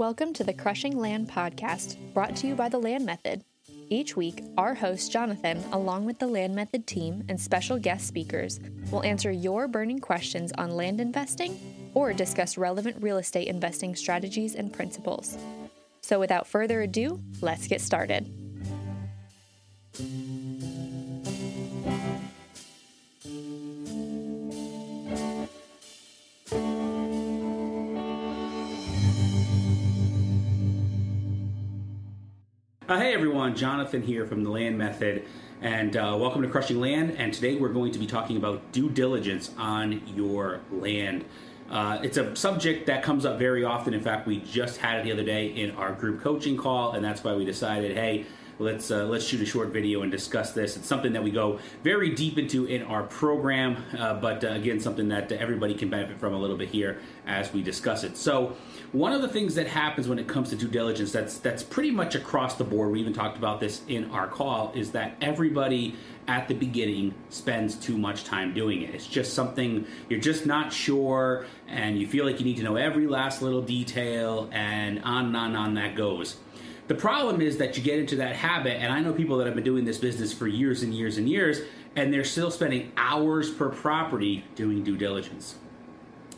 Welcome to the Crushing Land podcast, brought to you by the Land Method. Each week, our host, Jonathan, along with the Land Method team and special guest speakers, will answer your burning questions on land investing or discuss relevant real estate investing strategies and principles. So, without further ado, let's get started. Uh, hey everyone, Jonathan here from the Land Method, and uh, welcome to Crushing Land. And today we're going to be talking about due diligence on your land. Uh, it's a subject that comes up very often. In fact, we just had it the other day in our group coaching call, and that's why we decided, hey, let's uh, let's shoot a short video and discuss this. It's something that we go very deep into in our program, uh, but uh, again, something that everybody can benefit from a little bit here as we discuss it. So, one of the things that happens when it comes to due diligence that's that's pretty much across the board. We even talked about this in our call. Is that everybody at the beginning spends too much time doing it. It's just something you're just not sure, and you feel like you need to know every last little detail, and on and on and on that goes. The problem is that you get into that habit, and I know people that have been doing this business for years and years and years, and they're still spending hours per property doing due diligence.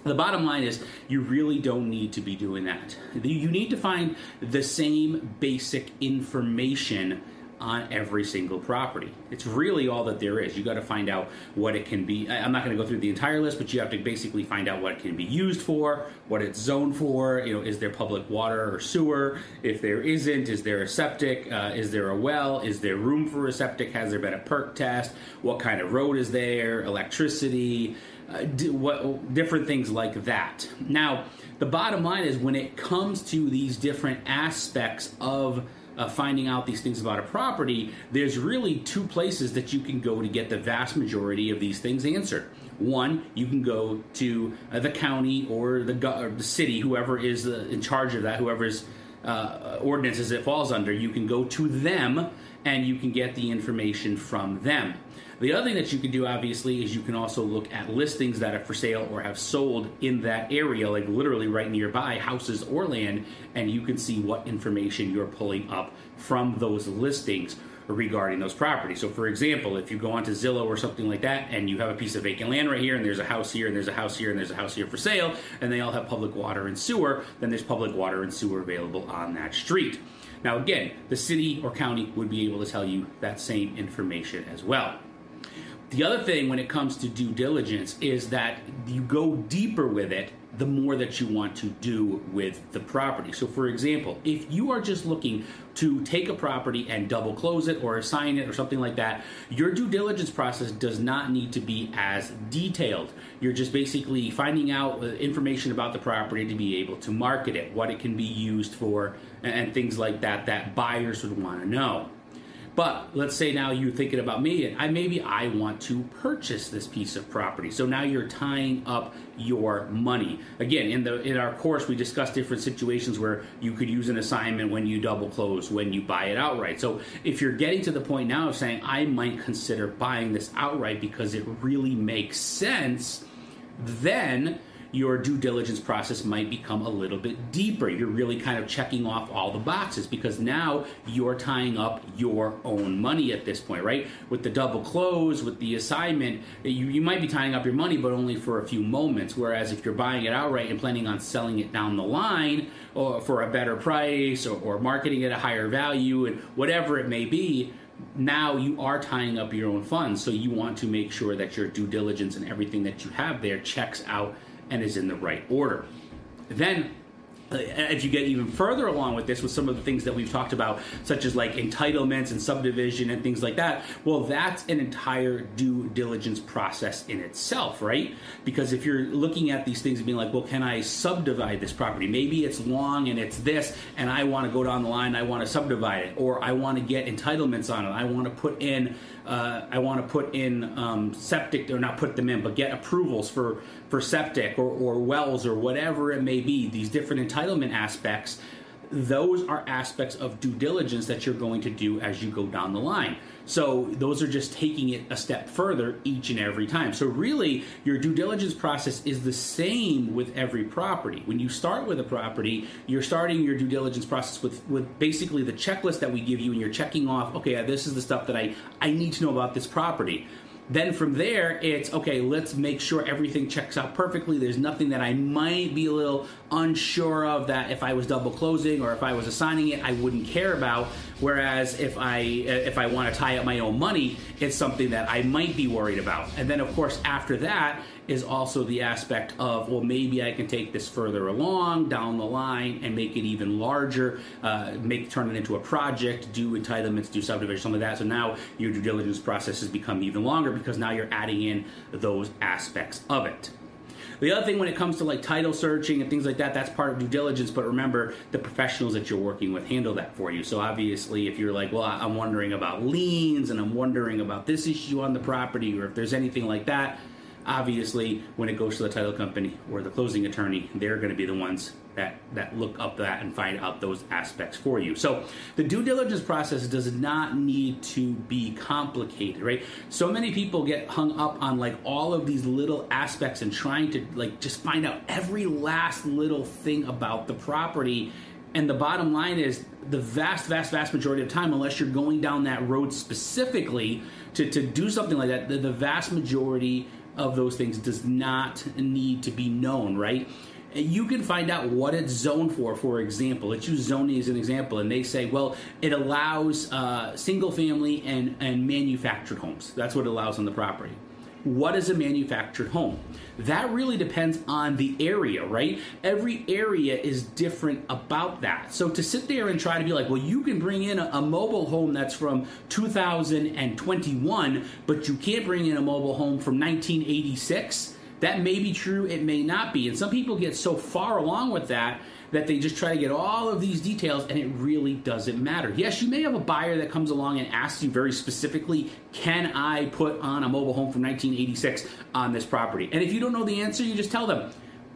The bottom line is, you really don't need to be doing that. You need to find the same basic information on every single property. It's really all that there is. You got to find out what it can be. I'm not going to go through the entire list, but you have to basically find out what it can be used for, what it's zoned for. You know, is there public water or sewer? If there isn't, is there a septic? Uh, is there a well? Is there room for a septic? Has there been a perc test? What kind of road is there? Electricity? Uh, what, different things like that. Now, the bottom line is when it comes to these different aspects of uh, finding out these things about a property, there's really two places that you can go to get the vast majority of these things answered. One, you can go to uh, the county or the, or the city, whoever is uh, in charge of that, whoever's uh, ordinances it falls under, you can go to them and you can get the information from them. The other thing that you can do, obviously, is you can also look at listings that are for sale or have sold in that area, like literally right nearby, houses or land, and you can see what information you're pulling up from those listings regarding those properties. So, for example, if you go onto Zillow or something like that, and you have a piece of vacant land right here, and there's a house here, and there's a house here, and there's a house here for sale, and they all have public water and sewer, then there's public water and sewer available on that street. Now, again, the city or county would be able to tell you that same information as well. The other thing when it comes to due diligence is that you go deeper with it the more that you want to do with the property. So, for example, if you are just looking to take a property and double close it or assign it or something like that, your due diligence process does not need to be as detailed. You're just basically finding out uh, information about the property to be able to market it, what it can be used for, and things like that that buyers would want to know. But let's say now you're thinking about me, and I maybe I want to purchase this piece of property. So now you're tying up your money. Again, in the in our course, we discuss different situations where you could use an assignment when you double close, when you buy it outright. So if you're getting to the point now of saying I might consider buying this outright because it really makes sense, then your due diligence process might become a little bit deeper. You're really kind of checking off all the boxes because now you're tying up your own money at this point, right? With the double close, with the assignment, you, you might be tying up your money, but only for a few moments. Whereas if you're buying it outright and planning on selling it down the line or for a better price or, or marketing at a higher value and whatever it may be, now you are tying up your own funds. So you want to make sure that your due diligence and everything that you have there checks out and is in the right order. Then uh, if you get even further along with this with some of the things that we've talked about such as like entitlements and subdivision and things like that well that's an entire due diligence process in itself right because if you're looking at these things and being like well can i subdivide this property maybe it's long and it's this and i want to go down the line i want to subdivide it or i want to get entitlements on it i want to put in uh, I want to put in um, septic or not put them in, but get approvals for for septic or, or wells or whatever it may be. These different entitlement aspects. those are aspects of due diligence that you're going to do as you go down the line. So those are just taking it a step further each and every time. So really, your due diligence process is the same with every property. When you start with a property, you're starting your due diligence process with, with basically the checklist that we give you, and you're checking off, okay, this is the stuff that I, I need to know about this property. Then from there, it's okay, let's make sure everything checks out perfectly. There's nothing that I might be a little unsure of that if I was double closing or if I was assigning it, I wouldn't care about. Whereas if I if I want to tie up my own money, it's something that I might be worried about. And then of course after that is also the aspect of well maybe I can take this further along down the line and make it even larger, uh, make turn it into a project, do entitlements, do subdivision, some of that. So now your due diligence process has become even longer because now you're adding in those aspects of it. The other thing when it comes to like title searching and things like that, that's part of due diligence. But remember, the professionals that you're working with handle that for you. So obviously, if you're like, well, I'm wondering about liens and I'm wondering about this issue on the property, or if there's anything like that, obviously when it goes to the title company or the closing attorney they're going to be the ones that that look up that and find out those aspects for you. So the due diligence process does not need to be complicated right? So many people get hung up on like all of these little aspects and trying to like just find out every last little thing about the property. And the bottom line is the vast vast vast majority of time unless you're going down that road specifically to, to do something like that the, the vast majority of those things does not need to be known, right? You can find out what it's zoned for, for example. Let's use zoning as an example, and they say, well, it allows uh, single family and, and manufactured homes. That's what it allows on the property what is a manufactured home? That really depends on the area, right? Every area is different about that. So to sit there and try to be like, well, you can bring in a, a, mobile home that's from 2021, but you can't bring in a mobile home from 1986. That may be true, it may not be. And some people get so far along with that that they just try to get all of these details and it really doesn't matter. Yes, you may have a buyer that comes along and asks you very specifically, can I put on a mobile home from 1986 on this property? And if you don't know the answer, you just tell them,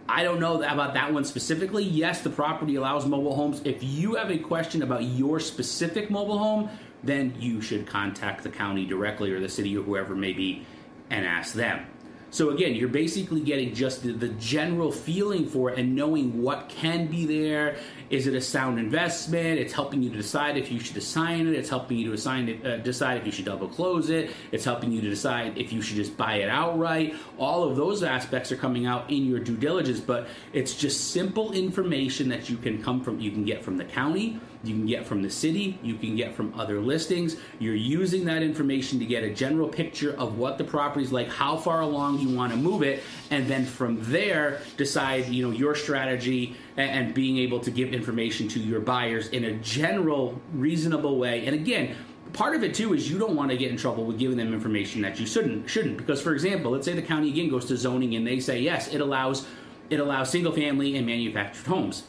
I don't know about that one specifically. Yes, the property allows mobile homes. If you have a question about your specific mobile home, then you should contact the county directly or the city or whoever may be and ask them. So again, you're basically getting just the, the, general feeling for it and knowing what can be there. Is it a sound investment? It's helping you to decide if you should assign it. It's helping you to assign it, uh, decide if you should double close it. It's helping you to decide if you should just buy it outright. All of those aspects are coming out in your due diligence, but it's just simple information that you can come from. You can get from the county you can get from the city, you can get from other listings. You're using that information to get a general picture of what the property is like, how far along you want to move it, and then from there decide, you know, your strategy and, and being able to give information to your buyers in a general, reasonable way. And again, part of it too is you don't want to get in trouble with giving them information that you shouldn't shouldn't because for example let's say the county again goes to zoning and they say yes it allows it allows single family and manufactured homes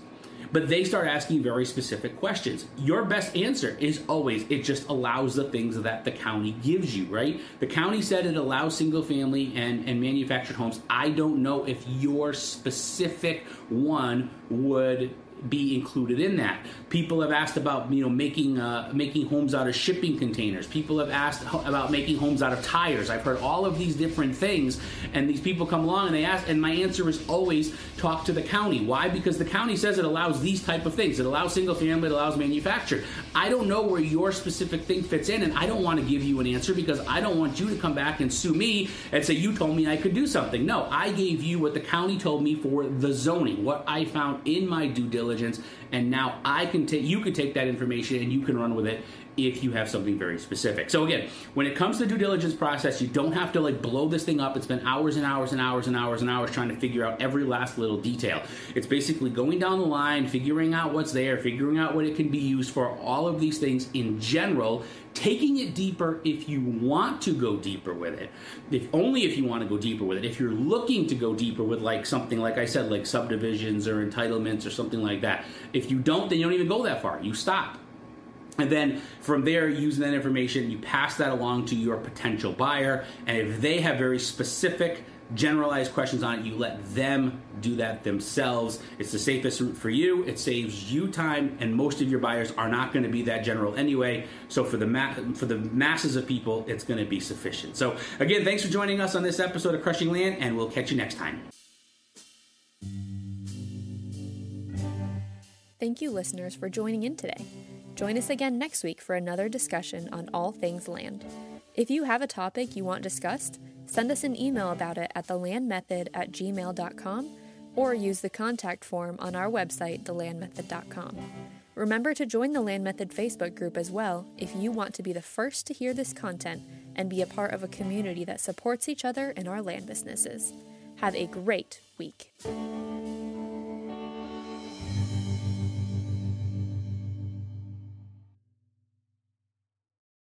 but they start asking very specific questions. Your best answer is always it just allows the things that the county gives you, right? The county said it allows single family and, and manufactured homes. I don't know if your specific one would be included in that. People have asked about you know making uh, making homes out of shipping containers. People have asked about making homes out of tires. I've heard all of these different things, and these people come along and they ask, and my answer is always talk to the county. Why? Because the county says it allows these type of things. It allows single family. It allows manufactured. I don't know where your specific thing fits in, and I don't want to give you an answer because I don't want you to come back and sue me and say you told me I could do something. No, I gave you what the county told me for the zoning, what I found in my due diligence diligence and now i can take you can take that information and you can run with it if you have something very specific. So again when it comes to due diligence process you don't have to like blow this thing up. It's been hours and hours and hours and hours and hours trying to figure out every last little detail. It's basically going down the line figuring out what's there figuring out what it can be used for all of these things in general taking it deeper if you want to go deeper with it. If only if you want to go deeper with it. If you're looking to go deeper with like something like i said like subdivisions or entitlements or something like that. If you don't then you don't even go that far. You stop and then from there, using that information, you pass that along to your potential buyer. And if they have very specific generalized questions on it. You let them do that themselves. It's the safest route for you. It saves you time, and most of your buyers are not going to be that general anyway. So for the ma- for the masses of people, it's going to be sufficient. So again, thanks for joining us on this episode of Crushing Land, and we'll catch you next time. Thank you, listeners, for joining in today. Join us again next week for another discussion on all things land. If you have a topic you want discussed, send us an email about it at thelandmethod at gmail.com or use the contact form on our website, thelandmethod.com. Remember to join the Land Method Facebook group as well if you want to be the first to hear this content and be a part of a community that supports each other in our land businesses. Have a great week.